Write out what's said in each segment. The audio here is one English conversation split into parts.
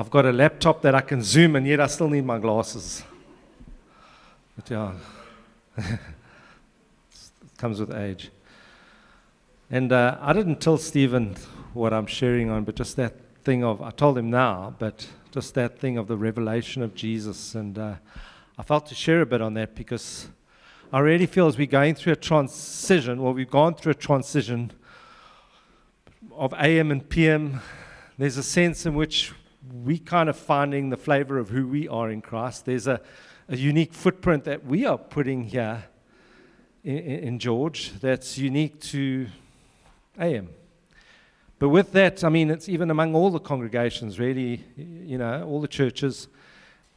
I've got a laptop that I can zoom, and yet I still need my glasses. But yeah, it comes with age. And uh, I didn't tell Stephen what I'm sharing on, but just that thing of, I told him now, but just that thing of the revelation of Jesus. And uh, I felt to share a bit on that because I really feel as we're going through a transition, well, we've gone through a transition of AM and PM, there's a sense in which we kind of finding the flavor of who we are in Christ. There's a, a unique footprint that we are putting here in, in George that's unique to AM. But with that, I mean, it's even among all the congregations, really, you know, all the churches.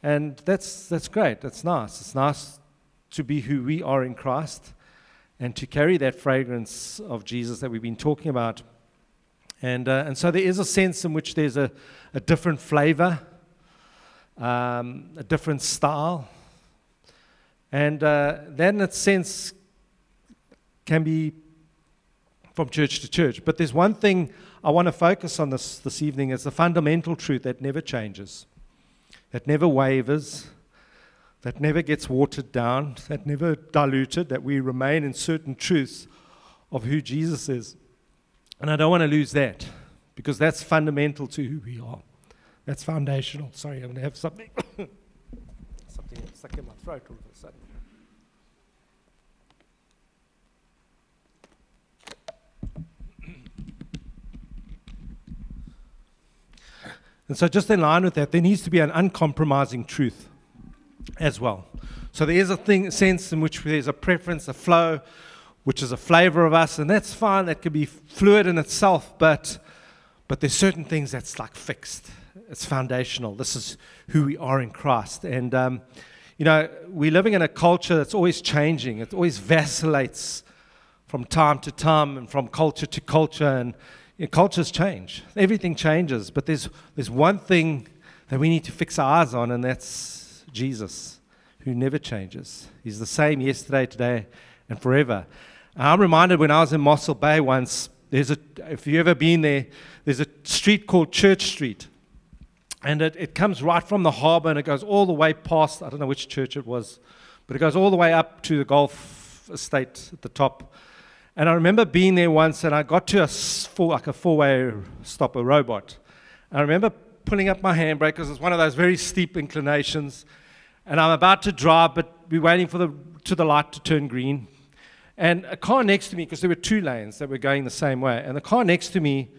And that's, that's great. That's nice. It's nice to be who we are in Christ and to carry that fragrance of Jesus that we've been talking about. And, uh, and so there is a sense in which there's a, a different flavor, um, a different style. And uh, that, in a sense, can be from church to church. But there's one thing I want to focus on this, this evening is the fundamental truth that never changes, that never wavers, that never gets watered down, that never diluted, that we remain in certain truths of who Jesus is. And I don't want to lose that because that's fundamental to who we are. That's foundational. Sorry, I'm going to have something, something stuck in my throat all of a sudden. And so, just in line with that, there needs to be an uncompromising truth as well. So, there is a thing, sense in which there's a preference, a flow, which is a flavor of us, and that's fine. That can be fluid in itself, but, but there's certain things that's like fixed. It's foundational. This is who we are in Christ. And, um, you know, we're living in a culture that's always changing, it always vacillates from time to time and from culture to culture. And you know, cultures change, everything changes. But there's, there's one thing that we need to fix our eyes on, and that's Jesus, who never changes. He's the same yesterday, today, and forever. I'm reminded when I was in Mossel Bay once, there's a, if you've ever been there, there's a street called Church Street. And it, it comes right from the harbor and it goes all the way past, I don't know which church it was, but it goes all the way up to the golf estate at the top. And I remember being there once and I got to a four, like a four-way stop, a robot. And I remember pulling up my handbrake because it's one of those very steep inclinations. And I'm about to drive, but we're waiting for the, to the light to turn green. And a car next to me, because there were two lanes that were going the same way, and the car next to me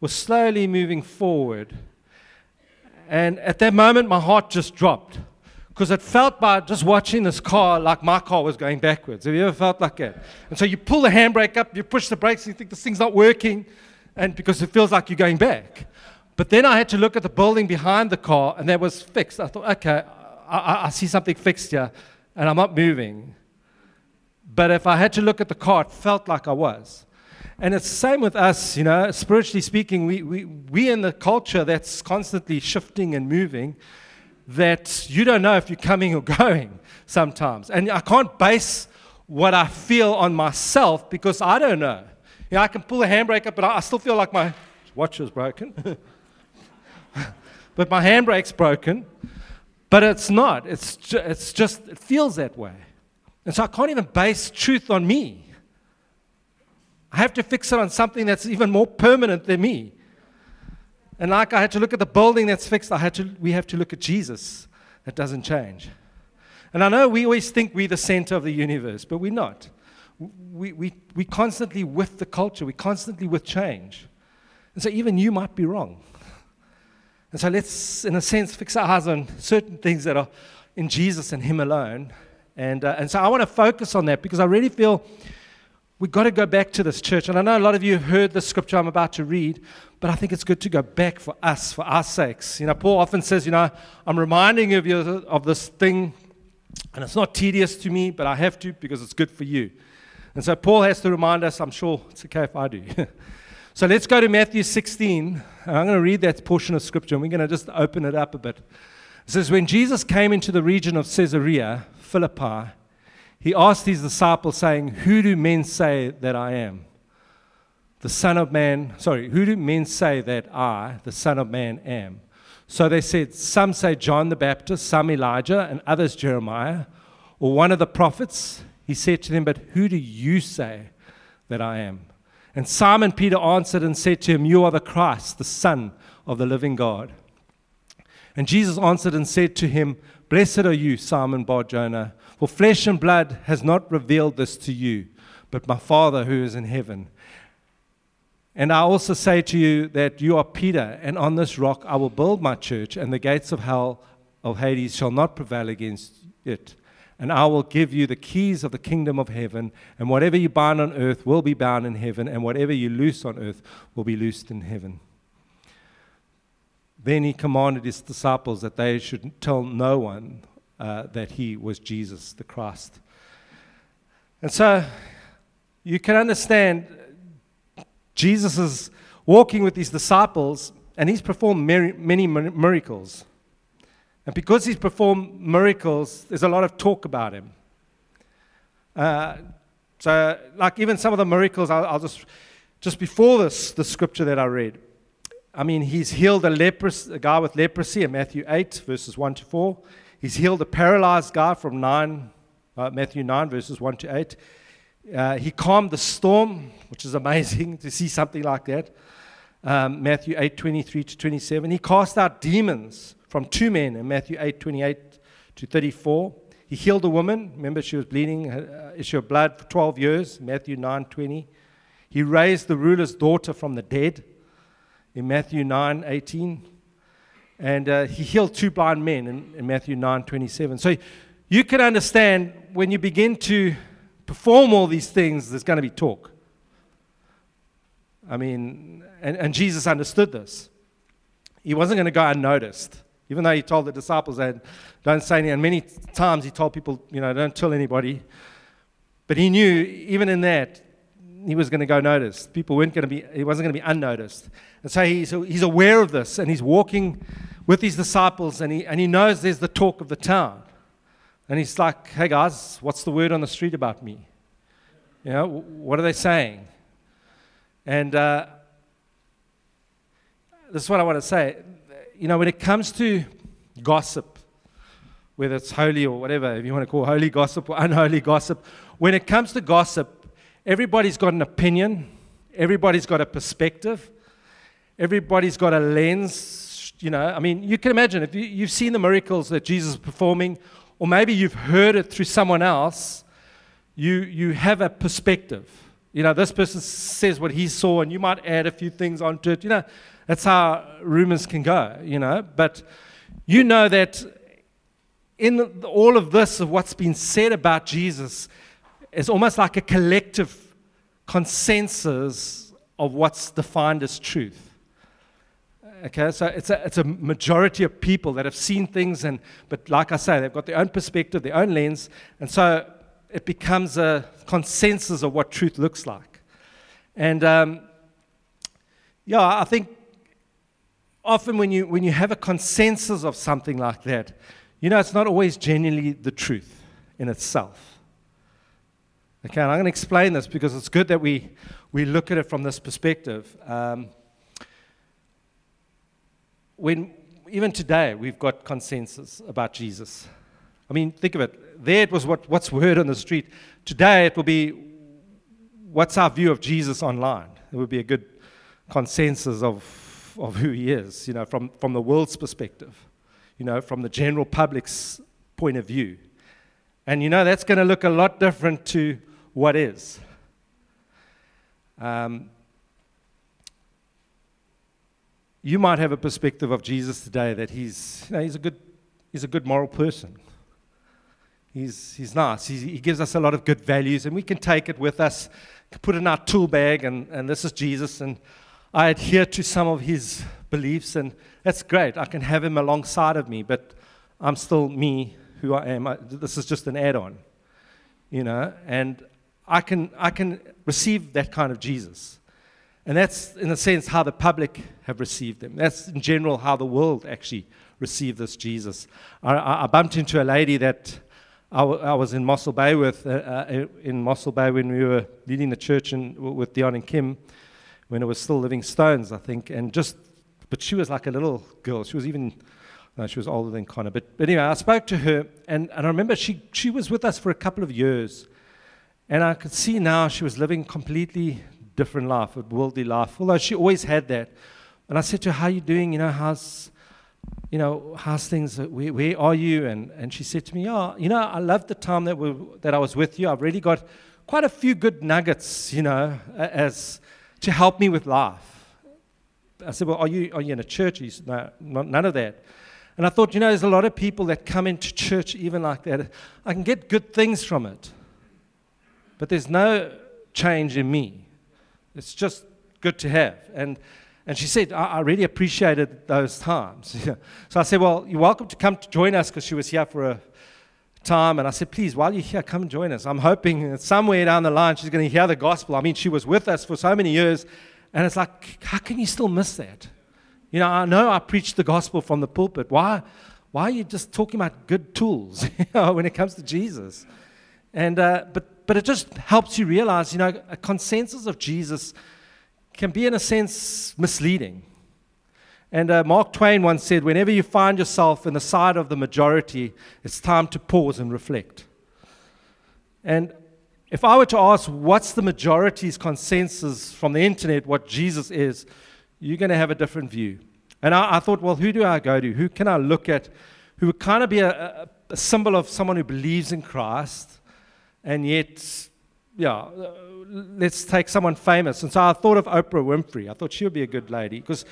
was slowly moving forward. And at that moment, my heart just dropped because it felt by just watching this car like my car was going backwards. Have you ever felt like that? And so you pull the handbrake up, you push the brakes, and you think this thing's not working, and because it feels like you're going back. But then I had to look at the building behind the car, and that was fixed. I thought, okay, I, I see something fixed here, and I'm not moving. But if I had to look at the car, it felt like I was. And it's the same with us, you know, spiritually speaking, we, we, we in the culture that's constantly shifting and moving, that you don't know if you're coming or going sometimes. And I can't base what I feel on myself because I don't know. You know, I can pull the handbrake up, but I still feel like my watch is broken. but my handbrake's broken. But it's not. It's, ju- it's just, it feels that way. And so I can't even base truth on me. I have to fix it on something that's even more permanent than me. And like I had to look at the building that's fixed, I had to, we have to look at Jesus that doesn't change. And I know we always think we're the center of the universe, but we're not. We, we, we constantly with the culture, we constantly with change. And so even you might be wrong. And so let's, in a sense, fix our eyes on certain things that are in Jesus and Him alone and, uh, and so I want to focus on that because I really feel we've got to go back to this church. And I know a lot of you heard the scripture I'm about to read, but I think it's good to go back for us, for our sakes. You know, Paul often says, you know, I'm reminding you of, you of this thing, and it's not tedious to me, but I have to because it's good for you. And so Paul has to remind us, I'm sure it's okay if I do. so let's go to Matthew 16. And I'm going to read that portion of scripture, and we're going to just open it up a bit. It says, When Jesus came into the region of Caesarea, Philippi, he asked his disciples, saying, Who do men say that I am? The Son of Man, sorry, who do men say that I, the Son of Man, am? So they said, Some say John the Baptist, some Elijah, and others Jeremiah, or one of the prophets. He said to them, But who do you say that I am? And Simon Peter answered and said to him, You are the Christ, the Son of the living God. And Jesus answered and said to him, Blessed are you, Simon Bar Jonah, for flesh and blood has not revealed this to you, but my Father who is in heaven. And I also say to you that you are Peter, and on this rock I will build my church, and the gates of hell of Hades shall not prevail against it. And I will give you the keys of the kingdom of heaven, and whatever you bind on earth will be bound in heaven, and whatever you loose on earth will be loosed in heaven. Then he commanded his disciples that they should tell no one uh, that he was Jesus the Christ. And so you can understand Jesus is walking with his disciples and he's performed many miracles. And because he's performed miracles, there's a lot of talk about him. Uh, so, like even some of the miracles, I'll, I'll, just, just before this, the scripture that I read, I mean, he's healed a, leprous, a guy with leprosy in Matthew 8, verses 1 to 4. He's healed a paralyzed guy from 9, uh, Matthew 9, verses 1 to 8. Uh, he calmed the storm, which is amazing to see something like that. Um, Matthew 8, 23 to 27. He cast out demons from two men in Matthew 8, 28 to 34. He healed a woman. Remember, she was bleeding, uh, issue of blood for 12 years, Matthew 9, 20. He raised the ruler's daughter from the dead in Matthew 9, 18. And uh, he healed two blind men in, in Matthew 9, 27. So you can understand when you begin to perform all these things, there's going to be talk. I mean, and, and Jesus understood this. He wasn't going to go unnoticed. Even though he told the disciples that don't say anything, and many times he told people, you know, don't tell anybody. But he knew, even in that, he was going to go noticed. People weren't going to be, he wasn't going to be unnoticed. And so he's, he's aware of this, and he's walking with his disciples, and he, and he knows there's the talk of the town. And he's like, hey guys, what's the word on the street about me? You know, what are they saying? And uh, this is what I want to say. You know, when it comes to gossip, whether it's holy or whatever, if you want to call holy gossip or unholy gossip, when it comes to gossip, everybody's got an opinion, everybody's got a perspective, everybody's got a lens. You know, I mean, you can imagine if you, you've seen the miracles that Jesus is performing or maybe you've heard it through someone else, you, you have a perspective. You know, this person says what he saw, and you might add a few things onto it. You know, that's how rumors can go, you know. But you know that in all of this, of what's been said about Jesus, is almost like a collective consensus of what's defined as truth. Okay, so it's a, it's a majority of people that have seen things, and but like I say, they've got their own perspective, their own lens, and so it becomes a consensus of what truth looks like. And um, yeah, I think often when you when you have a consensus of something like that, you know, it's not always genuinely the truth in itself. Okay, and I'm going to explain this because it's good that we we look at it from this perspective. Um, when even today we've got consensus about Jesus. I mean, think of it. There it was what, what's word on the street. Today it will be what's our view of Jesus online. It would be a good consensus of, of who he is, you know, from, from the world's perspective, you know, from the general public's point of view. And you know, that's going to look a lot different to what is. Um, you might have a perspective of Jesus today that he's, you know, he's, a, good, he's a good moral person. He's, he's nice. He's, he gives us a lot of good values, and we can take it with us, put it in our tool bag, and, and this is Jesus. And I adhere to some of his beliefs, and that's great. I can have him alongside of me, but I'm still me, who I am. I, this is just an add on, you know, and I can, I can receive that kind of Jesus. And that's, in a sense, how the public have received him. That's, in general, how the world actually received this Jesus. I, I bumped into a lady that I, w- I was in Mossel Bay with, uh, uh, in Mossel Bay when we were leading the church in, with Dion and Kim, when it was still Living Stones, I think. And just but she was like a little girl. She was even, no, she was older than Connor. But, but anyway, I spoke to her, and, and I remember she, she was with us for a couple of years. And I could see now she was living completely different life, a worldly life, although she always had that. And I said to her, How are you doing? You know, how's, you know, how's things? Where, where are you? And, and she said to me, Oh, you know, I love the time that, we, that I was with you. I've really got quite a few good nuggets, you know, as to help me with life. I said, Well, are you, are you in a church? He said, No, none of that. And I thought, you know, there's a lot of people that come into church even like that. I can get good things from it, but there's no change in me. It's just good to have. And, and she said, I, I really appreciated those times. so I said, Well, you're welcome to come to join us because she was here for a time. And I said, Please, while you're here, come join us. I'm hoping that somewhere down the line she's going to hear the gospel. I mean, she was with us for so many years. And it's like, how can you still miss that? You know, I know I preach the gospel from the pulpit. Why, why are you just talking about good tools when it comes to Jesus? And, uh, but, but it just helps you realize, you know, a consensus of Jesus can be, in a sense, misleading. And uh, Mark Twain once said, whenever you find yourself in the side of the majority, it's time to pause and reflect. And if I were to ask what's the majority's consensus from the internet, what Jesus is, you're going to have a different view. And I, I, thought, well, who do I go to? Who can I look at who would kind of be a, a, a symbol of someone who believes in Christ and yet, yeah, let's take someone famous. And so I thought of Oprah Winfrey. I thought she would be a good lady because,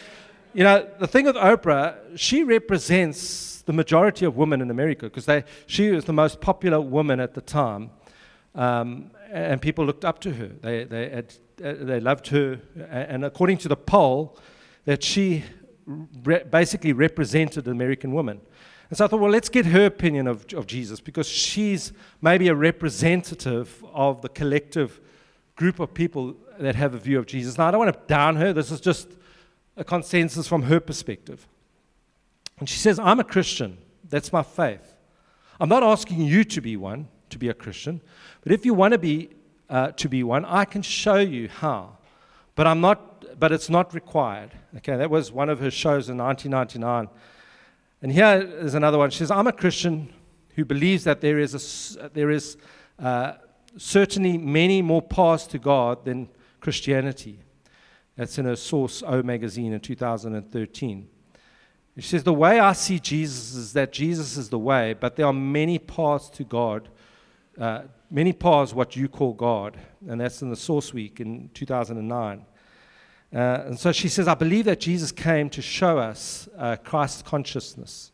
you know, the thing with Oprah, she represents the majority of women in America because she was the most popular woman at the time. Um, and people looked up to her. They, they, had, uh, they loved her. And according to the poll, that she re- basically represented an American woman. And so I thought, well, let's get her opinion of, of Jesus because she's maybe a representative of the collective group of people that have a view of Jesus. Now, I don't want to down her. This is just a consensus from her perspective. And she says, I'm a Christian. That's my faith. I'm not asking you to be one to be a Christian. But if you want to be uh, to be one, I can show you how. But I'm not. But it's not required. Okay, that was one of her shows in 1999. And here is another one. She says, "I'm a Christian who believes that there is a, there is uh, certainly many more paths to God than Christianity." That's in her Source O magazine in 2013. She says, The way I see Jesus is that Jesus is the way, but there are many paths to God uh, many paths what you call God, and that's in the Source Week in 2009. Uh, and so she says, I believe that Jesus came to show us uh, Christ consciousness.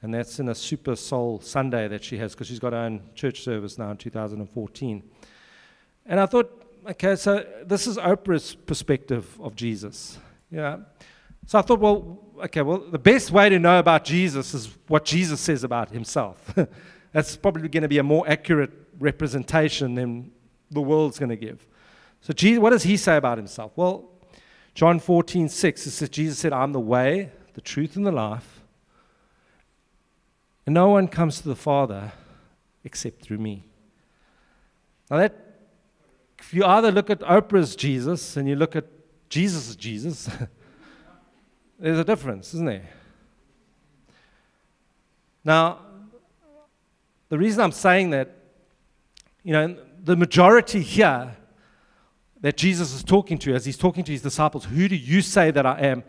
And that's in a Super Soul Sunday that she has because she's got her own church service now in 2014. And I thought, okay, so this is Oprah's perspective of Jesus. Yeah. So I thought, well, okay, well, the best way to know about Jesus is what Jesus says about himself. that's probably going to be a more accurate representation than the world's going to give. So, Jesus, what does he say about himself? Well, John 14, 6, it says, Jesus said, I'm the way, the truth, and the life. And no one comes to the Father except through me. Now, that, if you either look at Oprah's Jesus and you look at Jesus' Jesus, there's a difference, isn't there? Now, the reason I'm saying that, you know, the majority here that Jesus is talking to, as he's talking to his disciples, who do you say that I am?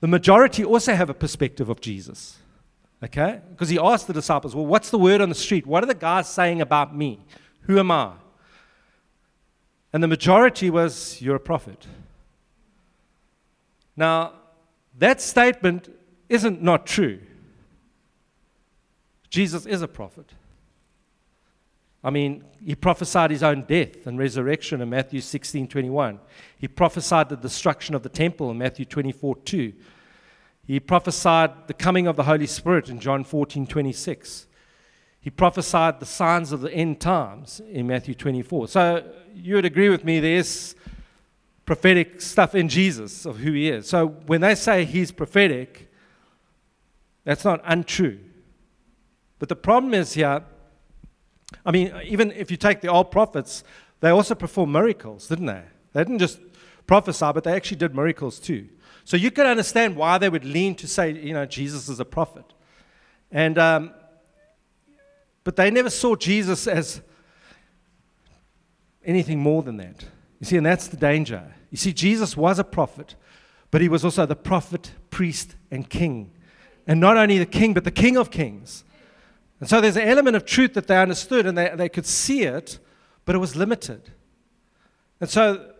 The majority also have a perspective of Jesus. Okay? Because he asked the disciples, well, what's the word on the street? What are the guys saying about me? Who am I? And the majority was, you're a prophet. Now, that statement isn't not true. Jesus is a prophet. I mean, he prophesied his own death and resurrection in Matthew 16 21. He prophesied the destruction of the temple in Matthew 24 2. He prophesied the coming of the Holy Spirit in John 14 26. He prophesied the signs of the end times in Matthew 24. So you would agree with me, there's prophetic stuff in Jesus of who he is. So when they say he's prophetic, that's not untrue. But the problem is here, I mean, even if you take the old prophets, they also performed miracles, didn't they? They didn't just prophesy, but they actually did miracles too. So you can understand why they would lean to say, you know, Jesus is a prophet. And, um, but they never saw Jesus as anything more than that. You see, and that's the danger. You see, Jesus was a prophet, but he was also the prophet, priest, and king. And not only the king, but the king of kings. And so there's an element of truth that they understood and they, they could see it, but it was limited. And so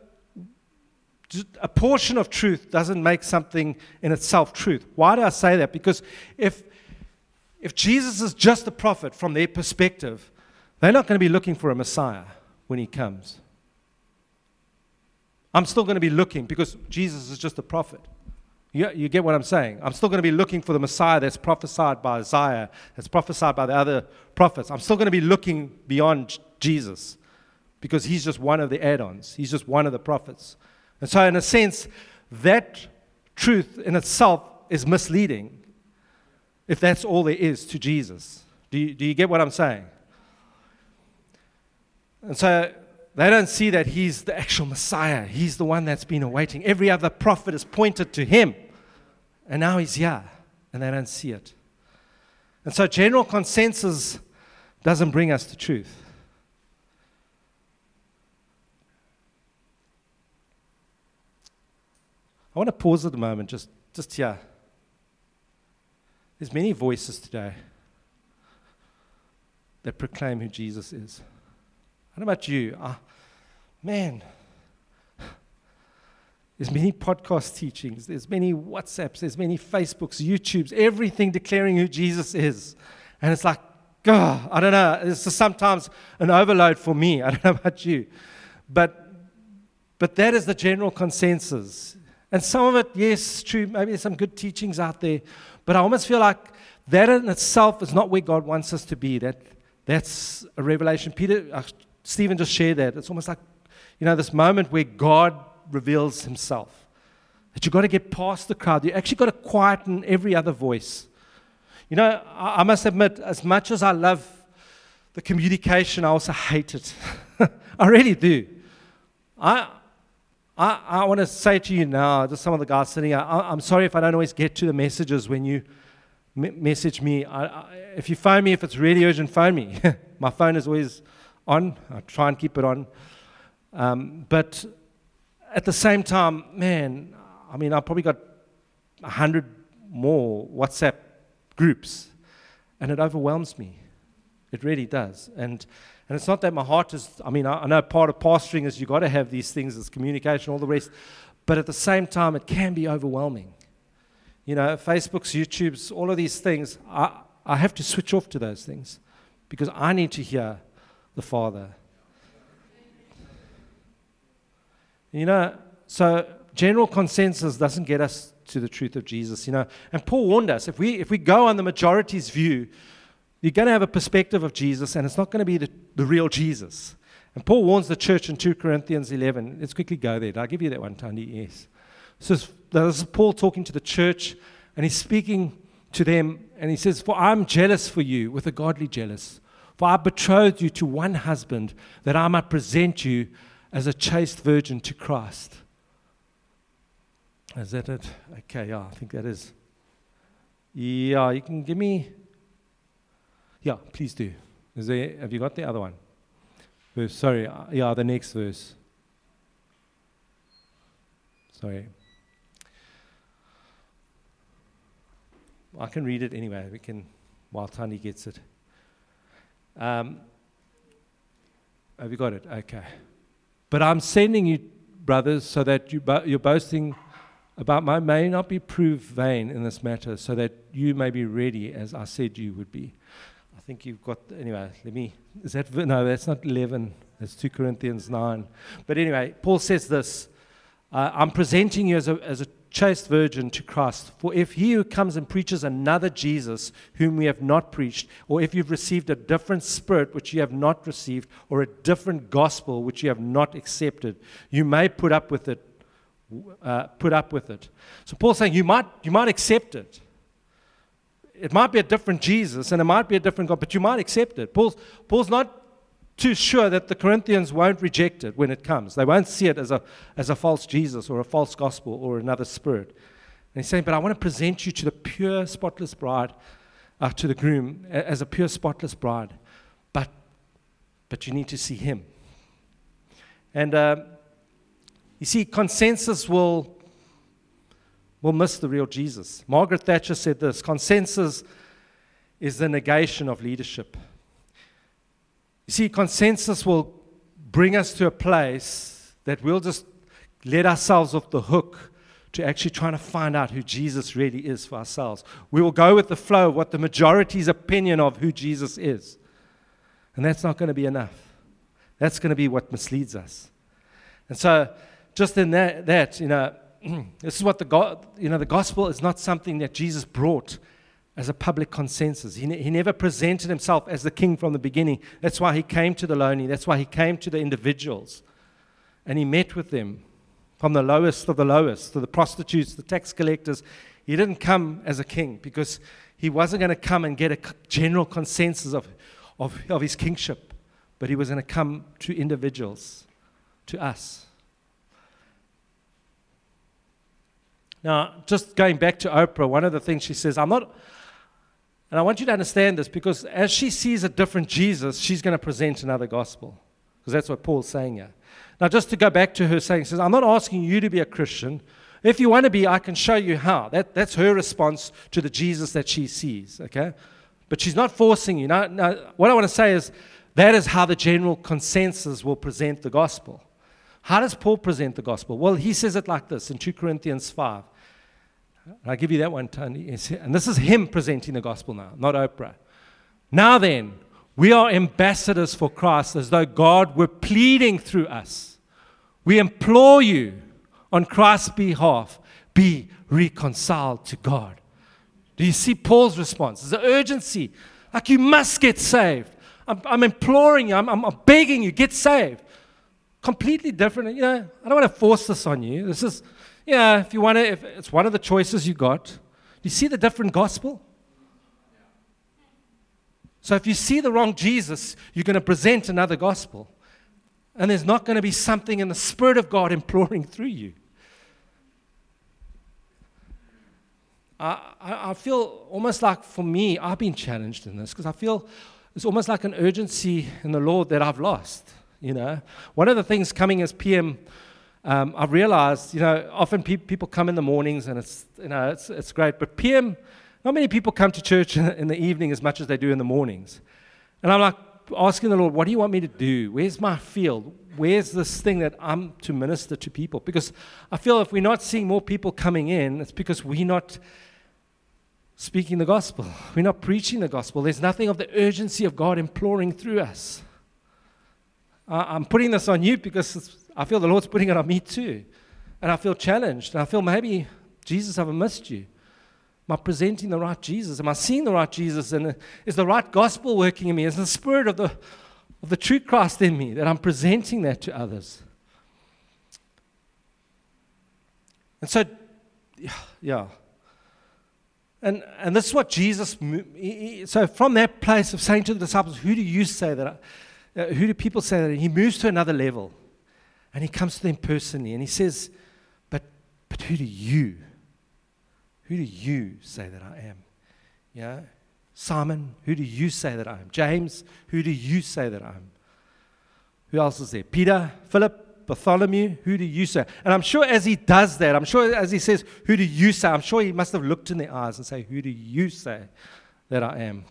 a portion of truth doesn't make something in itself truth. Why do I say that? Because if, if Jesus is just a prophet from their perspective, they're not going to be looking for a Messiah when he comes. I'm still going to be looking because Jesus is just a prophet. You, you get what I'm saying? I'm still going to be looking for the Messiah that's prophesied by Isaiah, that's prophesied by the other prophets. I'm still going to be looking beyond Jesus because he's just one of the add ons, he's just one of the prophets. And so, in a sense, that truth in itself is misleading if that's all there is to Jesus. Do you, do you get what I'm saying? And so they don't see that he's the actual Messiah. He's the one that's been awaiting. Every other prophet has pointed to him. And now he's here, and they don't see it. And so general consensus doesn't bring us to truth. I want to pause at the moment, just, just here. There's many voices today that proclaim who Jesus is. What about you? Uh, man, there's many podcast teachings, there's many WhatsApps, there's many Facebooks, YouTubes, everything declaring who Jesus is. And it's like, God, I don't know. It's sometimes an overload for me. I don't know about you. But, but that is the general consensus. And some of it, yes, true, maybe there's some good teachings out there. But I almost feel like that in itself is not where God wants us to be. That, that's a revelation. Peter, uh, Stephen just shared that. It's almost like, you know, this moment where God reveals himself. That you've got to get past the crowd. You actually got to quieten every other voice. You know, I, must admit, as much as I love the communication, I also hate it. I really do. I, I, I want to say to you now, just some of the guys sitting here, I, am sorry if I don't always get to the messages when you message me. I, I, if you phone me, if it's really urgent, phone me. My phone is always on. I try and keep it on. Um, but at the same time, man, I mean, I've probably got a hundred more WhatsApp groups, and it overwhelms me. It really does. And and it's not that my heart is, I mean, I, I know part of pastoring is you've got to have these things as communication, all the rest. But at the same time, it can be overwhelming. You know, Facebook's, YouTube's, all of these things, I, I have to switch off to those things because I need to hear the Father. You know, so general consensus doesn't get us to the truth of Jesus, you know. And Paul warned us if we if we go on the majority's view, you're going to have a perspective of Jesus, and it's not going to be the, the real Jesus. And Paul warns the church in 2 Corinthians 11. Let's quickly go there. Did I give you that one, Tandy? Yes. So this is Paul talking to the church, and he's speaking to them, and he says, For I'm jealous for you with a godly jealous. For I betrothed you to one husband, that I might present you as a chaste virgin to Christ. Is that it? Okay, yeah, I think that is. Yeah, you can give me. Yeah, please do. Is there, have you got the other one? Verse, sorry, uh, yeah, the next verse. Sorry. I can read it anyway. We can, while Tani gets it. Um, have you got it? Okay. But I'm sending you, brothers, so that you bo- your boasting about my may not be proved vain in this matter, so that you may be ready as I said you would be I think you've got, anyway, let me, is that, no, that's not 11, that's 2 Corinthians 9. But anyway, Paul says this uh, I'm presenting you as a, as a chaste virgin to Christ. For if he who comes and preaches another Jesus, whom we have not preached, or if you've received a different spirit which you have not received, or a different gospel which you have not accepted, you may put up with it. Uh, put up with it. So Paul's saying you might you might accept it it might be a different Jesus and it might be a different God, but you might accept it. Paul's, Paul's not too sure that the Corinthians won't reject it when it comes. They won't see it as a, as a false Jesus or a false gospel or another spirit. And he's saying, But I want to present you to the pure, spotless bride, uh, to the groom, as a pure, spotless bride. But, but you need to see him. And uh, you see, consensus will, will miss the real Jesus. Margaret Thatcher said this consensus is the negation of leadership. You see, consensus will bring us to a place that we'll just let ourselves off the hook to actually trying to find out who Jesus really is for ourselves. We will go with the flow of what the majority's opinion of who Jesus is. And that's not going to be enough. That's going to be what misleads us. And so, just in that, that you know, this is what the, go- you know, the gospel is not something that Jesus brought as a public consensus. He, ne- he never presented himself as the king from the beginning. That's why he came to the lonely. That's why he came to the individuals. And he met with them from the lowest of the lowest to the prostitutes, the tax collectors. He didn't come as a king because he wasn't going to come and get a general consensus of, of, of his kingship, but he was going to come to individuals, to us. Now, just going back to Oprah, one of the things she says, I'm not and I want you to understand this because as she sees a different Jesus, she's going to present another gospel. Because that's what Paul's saying here. Now, just to go back to her saying, says, I'm not asking you to be a Christian. If you want to be, I can show you how. That, that's her response to the Jesus that she sees, okay? But she's not forcing you. Now, now, what I want to say is that is how the general consensus will present the gospel. How does Paul present the gospel? Well, he says it like this in 2 Corinthians 5. I'll give you that one, Tony. And this is him presenting the gospel now, not Oprah. Now then, we are ambassadors for Christ as though God were pleading through us. We implore you on Christ's behalf, be reconciled to God. Do you see Paul's response? There's an urgency. Like you must get saved. I'm, I'm imploring you, I'm, I'm, begging you, get saved. Completely different. You know, I don't want to force this on you. This is yeah, if you want to, if it's one of the choices you got. You see the different gospel? So if you see the wrong Jesus, you're going to present another gospel. And there's not going to be something in the Spirit of God imploring through you. I, I, I feel almost like for me, I've been challenged in this because I feel it's almost like an urgency in the Lord that I've lost. You know, one of the things coming as PM um, I've realized, you know, often pe- people come in the mornings and it's, you know, it's, it's great, but PM, not many people come to church in the evening as much as they do in the mornings. And I'm like asking the Lord, what do you want me to do? Where's my field? Where's this thing that I'm to minister to people? Because I feel if we're not seeing more people coming in, it's because we're not speaking the gospel. We're not preaching the gospel. There's nothing of the urgency of God imploring through us. I'm putting this on you because I feel the Lord's putting it on me too. And I feel challenged. And I feel maybe, Jesus, have I missed you? Am I presenting the right Jesus? Am I seeing the right Jesus? And is the right gospel working in me? Is the spirit of the, of the true Christ in me that I'm presenting that to others? And so, yeah. And, and this is what Jesus, so from that place of saying to the disciples, who do you say that, I, uh, who do people say that? He moves to another level. And he comes to them personally and he says, But, but who do you? Who do you say that I am? Yeah? Simon, who do you say that I am? James, who do you say that I am? Who else is there? Peter, Philip, Bartholomew, who do you say? And I'm sure as he does that, I'm sure as he says, Who do you say? I'm sure he must have looked in their eyes and say, Who do you say that I am?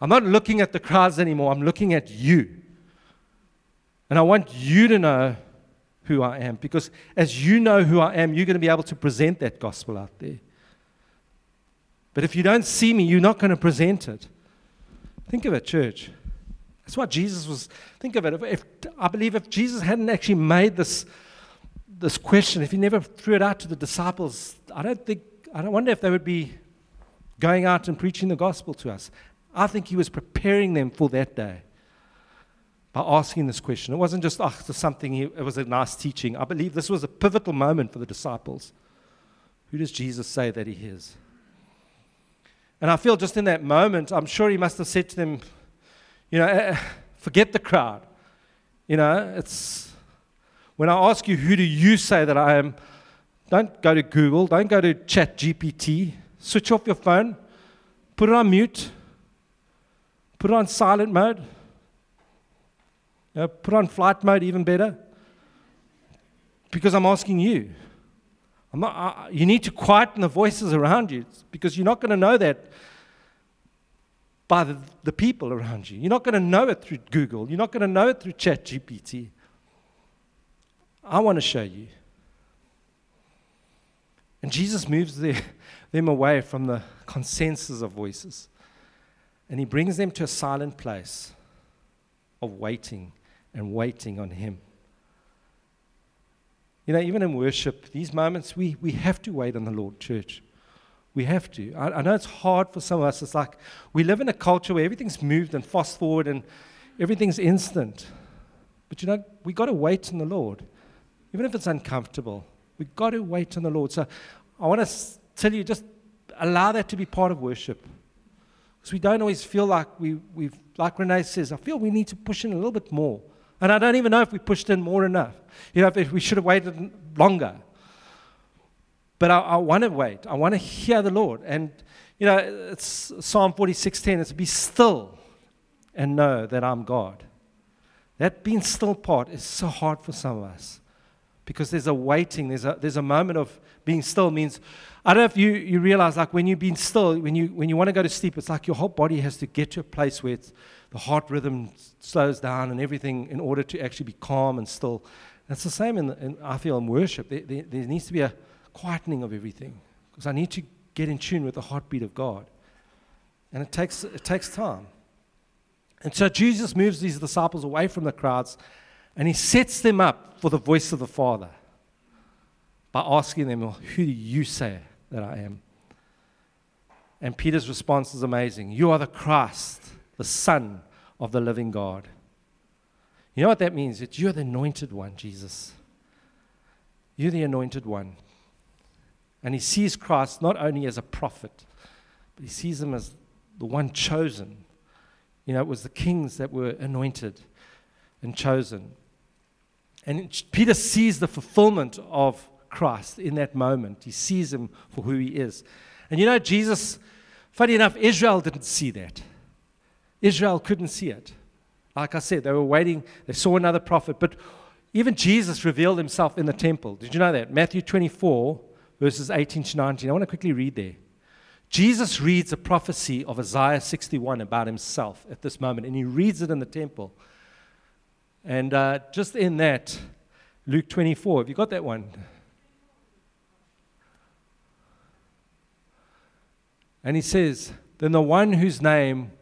I'm not looking at the crowds anymore, I'm looking at you. And I want you to know who I am because as you know who I am, you're going to be able to present that gospel out there. But if you don't see me, you're not going to present it. Think of it, church. That's what Jesus was. Think of it. If, if, I believe if Jesus hadn't actually made this, this question, if he never threw it out to the disciples, I don't think, I don't wonder if they would be going out and preaching the gospel to us. I think he was preparing them for that day by asking this question. It wasn't just, oh, something, it was a nice teaching. I believe this was a pivotal moment for the disciples. Who does Jesus say that he is? And I feel just in that moment, I'm sure he must have said to them, you know, eh, eh, forget the crowd. You know, it's when I ask you, who do you say that I am? Don't go to Google. Don't go to Chat GPT. Switch off your phone. Put it on mute. Put it on silent mode. Know, put on flight mode, even better. Because I'm asking you. I'm not, uh, you need to quieten the voices around you because you're not going to know that by the, the people around you. You're not going to know it through Google. You're not going to know it through ChatGPT. I want to show you. And Jesus moves the, them away from the consensus of voices. And he brings them to a silent place of waiting and waiting on him. You know, even in worship, these moments, we, we have to wait on the Lord, church. We have to. I, I, know it's hard for some of us. It's like we live in a culture where everything's moved and fast forward and everything's instant. But you know, we got to wait on the Lord, even if it's uncomfortable. We've got to wait on the Lord. So I want to tell you just allow that to be part of worship. Because we don't always feel like we, we've, like Renee says, I feel we need to push in a little bit more. And I don't even know if we pushed in more enough. You know, if we should have waited longer. But I, I want to wait. I want to hear the Lord. And, you know, it's Psalm 46.10. It's be still and know that I'm God. That being still part is so hard for some of us because there's a waiting, there's a, there's a moment of being still means, I don't know if you, you realize, like when you've been still, when you, when you want to go to sleep, it's like your whole body has to get to a place where the heart rhythm slows down and everything in order to actually be calm and still. And it's the same in, in, I feel in worship. There, there, there needs to be a quietening of everything because I need to get in tune with the heartbeat of God. And it takes, it takes time. And so Jesus moves these disciples away from the crowds and he sets them up for the voice of the Father by asking them, well, Who do you say that I am? And Peter's response is amazing You are the Christ, the Son of the living God. You know what that means? That you're the anointed one, Jesus. You're the anointed one. And he sees Christ not only as a prophet, but he sees him as the one chosen. You know, it was the kings that were anointed and chosen. And Peter sees the fulfillment of Christ in that moment. He sees him for who he is. And you know, Jesus, funny enough, Israel didn't see that. Israel couldn't see it. Like I said, they were waiting, they saw another prophet, but even Jesus revealed himself in the temple. Did you know that? Matthew 24, verses 18 to 19. I want to quickly read there. Jesus reads a prophecy of Isaiah 61 about himself at this moment, and he reads it in the temple. And uh, just in that, Luke 24, have you got that one? And he says, Then the one whose name,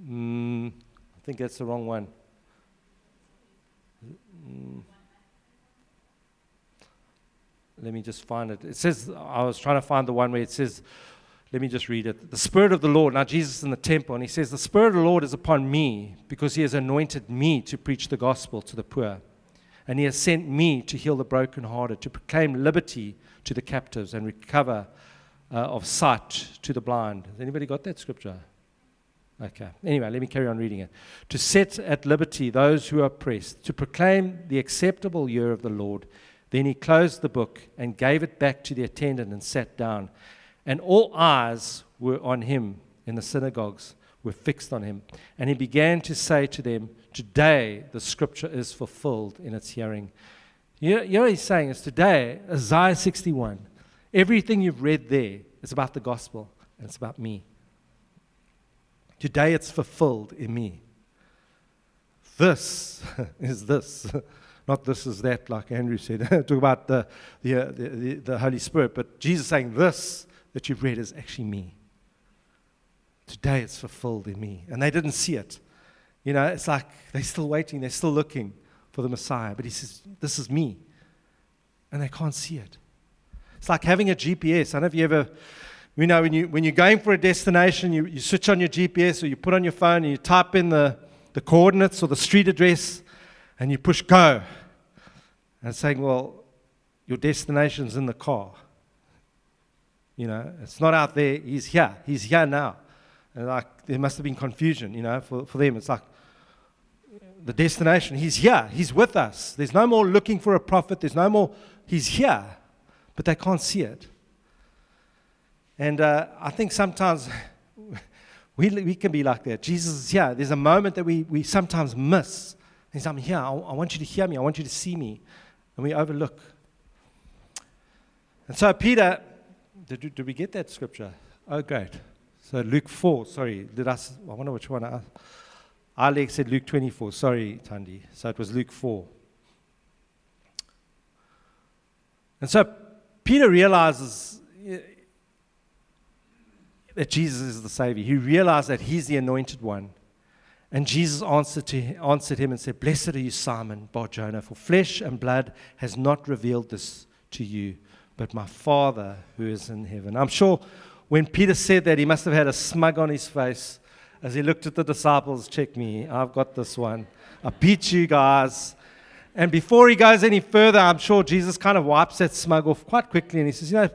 mm, I think that's the wrong one. Mm, let me just find it. It says, I was trying to find the one where it says, let me just read it. The Spirit of the Lord. Now, Jesus in the temple, and he says, The Spirit of the Lord is upon me because he has anointed me to preach the gospel to the poor. And he has sent me to heal the brokenhearted, to proclaim liberty to the captives and recover uh, of sight to the blind. Has anybody got that scripture? Okay. Anyway, let me carry on reading it. To set at liberty those who are oppressed, to proclaim the acceptable year of the Lord. Then he closed the book and gave it back to the attendant and sat down. And all eyes were on him in the synagogues, were fixed on him. And he began to say to them, Today the scripture is fulfilled in its hearing. You know, you know what he's saying is today, Isaiah 61, everything you've read there is about the gospel, and it's about me. Today it's fulfilled in me. This is this. Not this is that, like Andrew said. Talk about the, the, uh, the, the, the Holy Spirit. But Jesus saying this that you've read is actually me. Today it's fulfilled in me. And they didn't see it. You know, it's like they're still waiting, they're still looking for the Messiah. But he says, This is me. And they can't see it. It's like having a GPS. I don't know if you ever, you know, when, you, when you're going for a destination, you, you switch on your GPS or you put on your phone and you type in the, the coordinates or the street address and you push go. And saying, Well, your destination's in the car. You know, it's not out there. He's here. He's here now. And like there must have been confusion, you know, for, for them. It's like the destination. He's here. He's with us. There's no more looking for a prophet. There's no more. He's here. but they can't see it. And uh, I think sometimes we, we can be like that. Jesus is here. There's a moment that we, we sometimes miss. He's, I'm here. I, I want you to hear me. I want you to see me. And we overlook. And so, Peter, did, did we get that scripture? Oh, great. So, Luke 4, sorry. Did I, I wonder which one I. Alex said Luke 24. Sorry, Tandi. So, it was Luke 4. And so, Peter realizes that Jesus is the Savior. He realized that he's the anointed one. And Jesus answered, to, answered him and said, Blessed are you, Simon Bar Jonah, for flesh and blood has not revealed this to you, but my Father who is in heaven. I'm sure when Peter said that, he must have had a smug on his face as he looked at the disciples. Check me, I've got this one. I beat you guys. And before he goes any further, I'm sure Jesus kind of wipes that smug off quite quickly and he says, You know,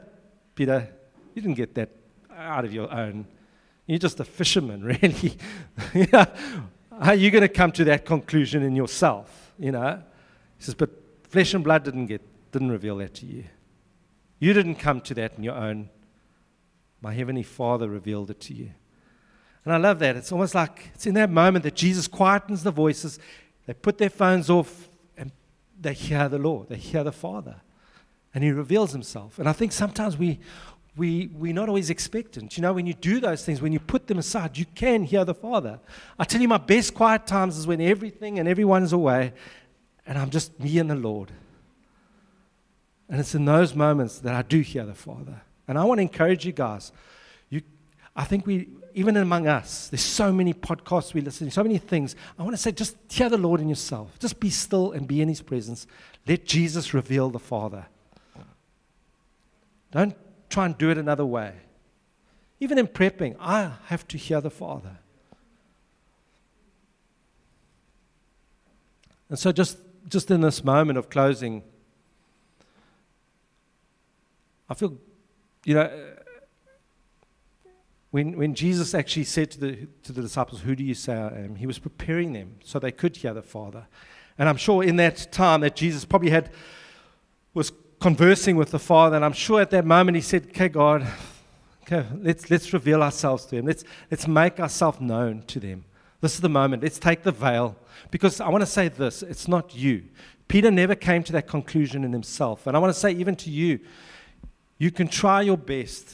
Peter, you didn't get that out of your own. You're just a fisherman, really. How are you going to come to that conclusion in yourself? You know? He says, But flesh and blood didn't, get, didn't reveal that to you. You didn't come to that in your own. My heavenly Father revealed it to you. And I love that. It's almost like it's in that moment that Jesus quietens the voices. They put their phones off and they hear the Lord, they hear the Father. And He reveals Himself. And I think sometimes we, we, we're not always expectant. You know, when you do those things, when you put them aside, you can hear the Father. I tell you, my best quiet times is when everything and everyone is away and I'm just me and the Lord. And it's in those moments that I do hear the Father. And I want to encourage you guys. You, I think we, even among us, there's so many podcasts we listen to, so many things. I want to say, just hear the Lord in yourself. Just be still and be in His presence. Let Jesus reveal the Father. Don't try and do it another way. Even in prepping, I have to hear the Father. And so, just, just in this moment of closing, I feel, you know, uh, when, when Jesus actually said to the, to the disciples, Who do you say I am? He was preparing them so they could hear the Father. And I'm sure in that time that Jesus probably had, was conversing with the Father, and I'm sure at that moment he said, Okay, God, okay, let's, let's reveal ourselves to Him. Let's, let's make ourselves known to them. This is the moment. Let's take the veil. Because I want to say this it's not you. Peter never came to that conclusion in himself. And I want to say, even to you, you can try your best,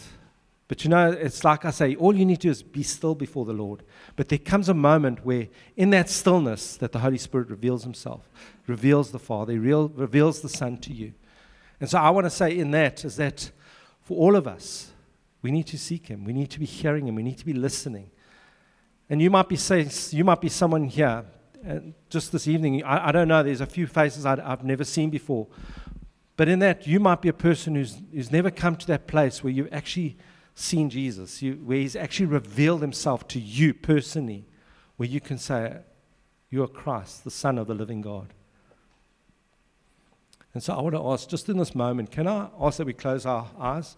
but you know, it's like I say, all you need to do is be still before the Lord. But there comes a moment where, in that stillness, that the Holy Spirit reveals Himself, reveals the Father, He reveals the Son to you. And so I want to say in that is that for all of us, we need to seek Him. We need to be hearing Him. We need to be listening. And you might be saying, you might be someone here, just this evening, I, I don't know, there's a few faces i have never seen before. But in that, you might be a person who's, who's never come to that place where you've actually seen Jesus, you, where He's actually revealed Himself to you personally, where you can say, You are Christ, the Son of the living God. And so I want to ask, just in this moment, can I ask that we close our eyes?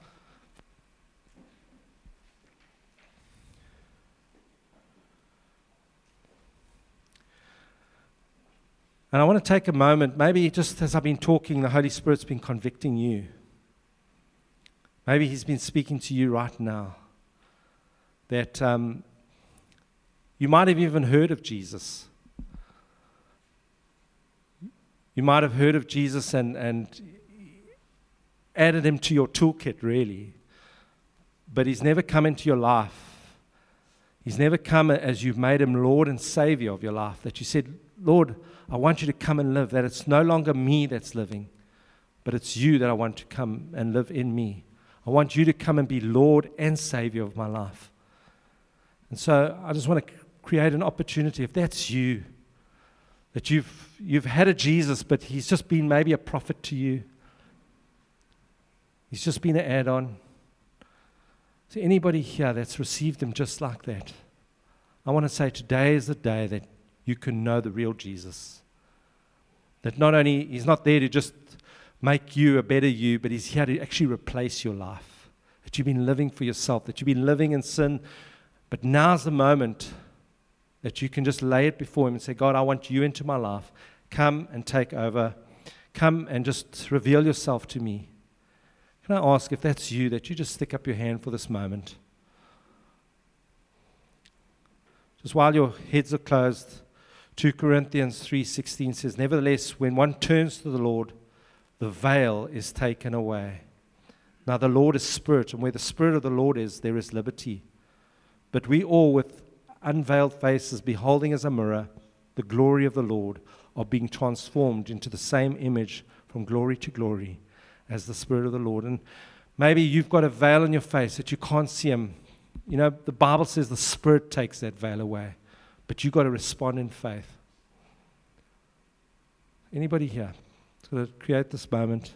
And I want to take a moment, maybe just as I've been talking, the Holy Spirit's been convicting you. Maybe He's been speaking to you right now. That um, you might have even heard of Jesus. You might have heard of Jesus and, and added him to your toolkit, really. But he's never come into your life. He's never come as you've made him Lord and Savior of your life. That you said, Lord, I want you to come and live. That it's no longer me that's living, but it's you that I want to come and live in me. I want you to come and be Lord and Savior of my life. And so I just want to create an opportunity. If that's you, that you've, you've had a Jesus, but he's just been maybe a prophet to you, he's just been an add on. So, anybody here that's received him just like that, I want to say today is the day that you can know the real Jesus. That not only, he's not there to just make you a better you, but he's here to actually replace your life. That you've been living for yourself, that you've been living in sin, but now's the moment that you can just lay it before him and say, God, I want you into my life. Come and take over. Come and just reveal yourself to me. Can I ask if that's you, that you just stick up your hand for this moment? Just while your heads are closed, 2 Corinthians 3:16 says, "Nevertheless, when one turns to the Lord, the veil is taken away." Now the Lord is spirit, and where the spirit of the Lord is, there is liberty. But we all with unveiled faces beholding as a mirror the glory of the Lord are being transformed into the same image from glory to glory as the spirit of the Lord. And maybe you've got a veil on your face that you can't see him. You know, the Bible says the spirit takes that veil away but you've got to respond in faith. Anybody here? To create this moment.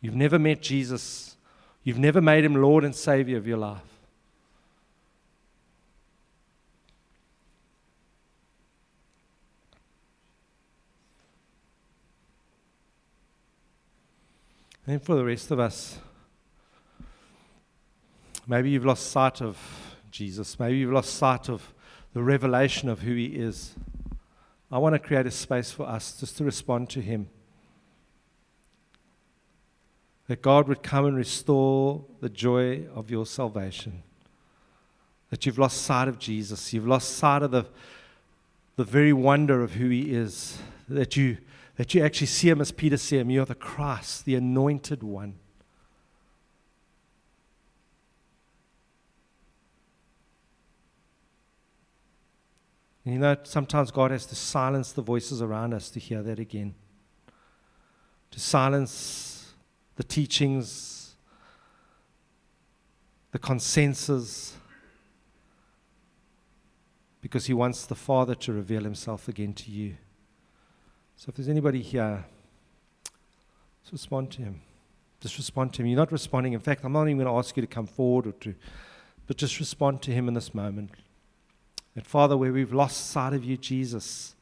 You've never met Jesus. You've never made him Lord and Savior of your life. And for the rest of us, maybe you've lost sight of Jesus. Maybe you've lost sight of the revelation of who He is. I want to create a space for us just to respond to Him. That God would come and restore the joy of your salvation. That you've lost sight of Jesus. You've lost sight of the, the very wonder of who He is. That you, that you actually see Him as Peter said Him. You're the Christ, the anointed one. And you know, sometimes God has to silence the voices around us to hear that again, to silence the teachings, the consensus, because He wants the Father to reveal Himself again to you. So if there's anybody here, just respond to Him. Just respond to Him. You're not responding. In fact, I'm not even going to ask you to come forward or to, but just respond to Him in this moment. That, Father, where we've lost sight of you, Jesus,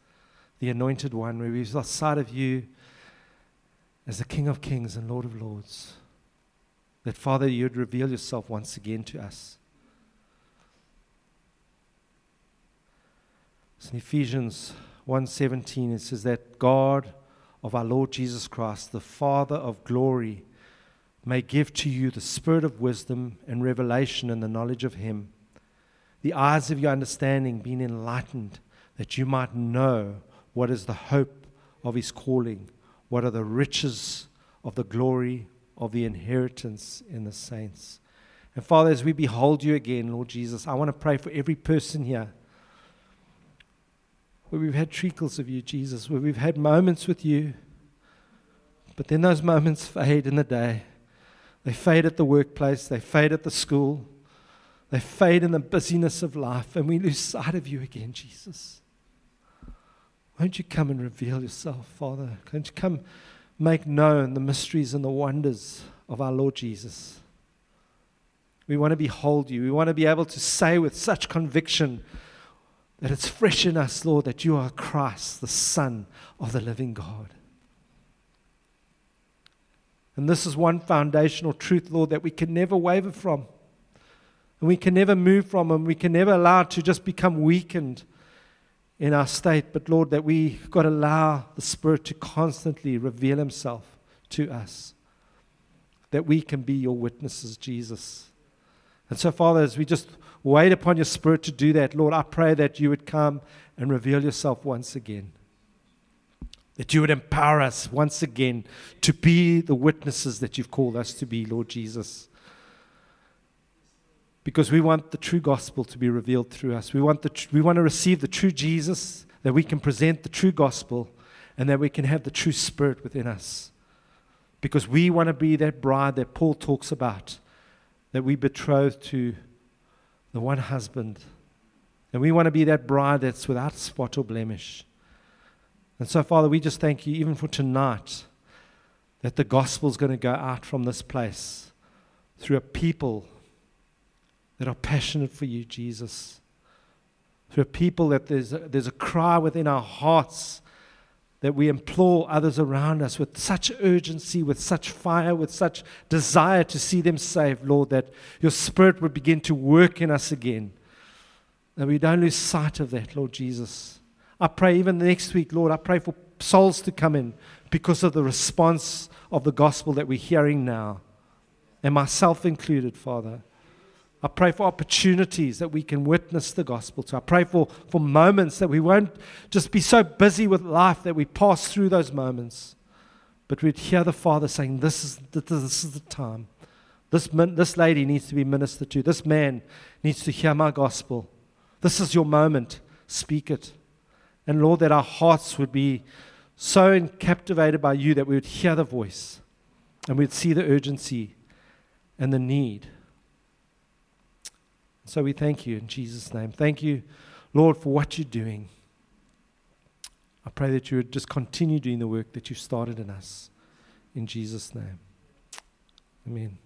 the anointed one, where we've lost sight of you as the King of kings and Lord of lords, that, Father, you'd reveal yourself once again to us. It's in Ephesians 1:17 it says that God of our Lord Jesus Christ, the Father of glory, may give to you the spirit of wisdom and revelation and the knowledge of him the eyes of your understanding being enlightened, that you might know what is the hope of his calling, what are the riches of the glory of the inheritance in the saints. And Father, as we behold you again, Lord Jesus, I want to pray for every person here where we've had treacles of you, Jesus, where we've had moments with you, but then those moments fade in the day. They fade at the workplace, they fade at the school, they fade in the busyness of life and we lose sight of you again, Jesus. Won't you come and reveal yourself, Father? Won't you come make known the mysteries and the wonders of our Lord Jesus? We want to behold you. We want to be able to say with such conviction that it's fresh in us, Lord, that you are Christ, the Son of the living God. And this is one foundational truth, Lord, that we can never waver from. And we can never move from and We can never allow to just become weakened in our state. But Lord, that we've got to allow the Spirit to constantly reveal Himself to us. That we can be your witnesses, Jesus. And so, Father, as we just wait upon your Spirit to do that, Lord, I pray that you would come and reveal yourself once again. That you would empower us once again to be the witnesses that you've called us to be, Lord Jesus because we want the true gospel to be revealed through us. We want, the tr- we want to receive the true Jesus, that we can present the true gospel, and that we can have the true spirit within us. Because we want to be that bride that Paul talks about, that we betroth to the one husband. And we want to be that bride that's without spot or blemish. And so, Father, we just thank you, even for tonight, that the gospel is going to go out from this place through a people that are passionate for you, Jesus. Through a people that there's a, there's a cry within our hearts that we implore others around us with such urgency, with such fire, with such desire to see them saved, Lord, that your Spirit would begin to work in us again. That we don't lose sight of that, Lord Jesus. I pray even the next week, Lord, I pray for souls to come in because of the response of the gospel that we're hearing now and myself included, Father. I pray for opportunities that we can witness the gospel to. I pray for, for moments that we won't just be so busy with life that we pass through those moments, but we'd hear the Father saying, This is, this is the time. This, this lady needs to be ministered to. This man needs to hear my gospel. This is your moment. Speak it. And Lord, that our hearts would be so captivated by you that we would hear the voice and we'd see the urgency and the need. So we thank you in Jesus' name. Thank you, Lord, for what you're doing. I pray that you would just continue doing the work that you've started in us. In Jesus' name. Amen.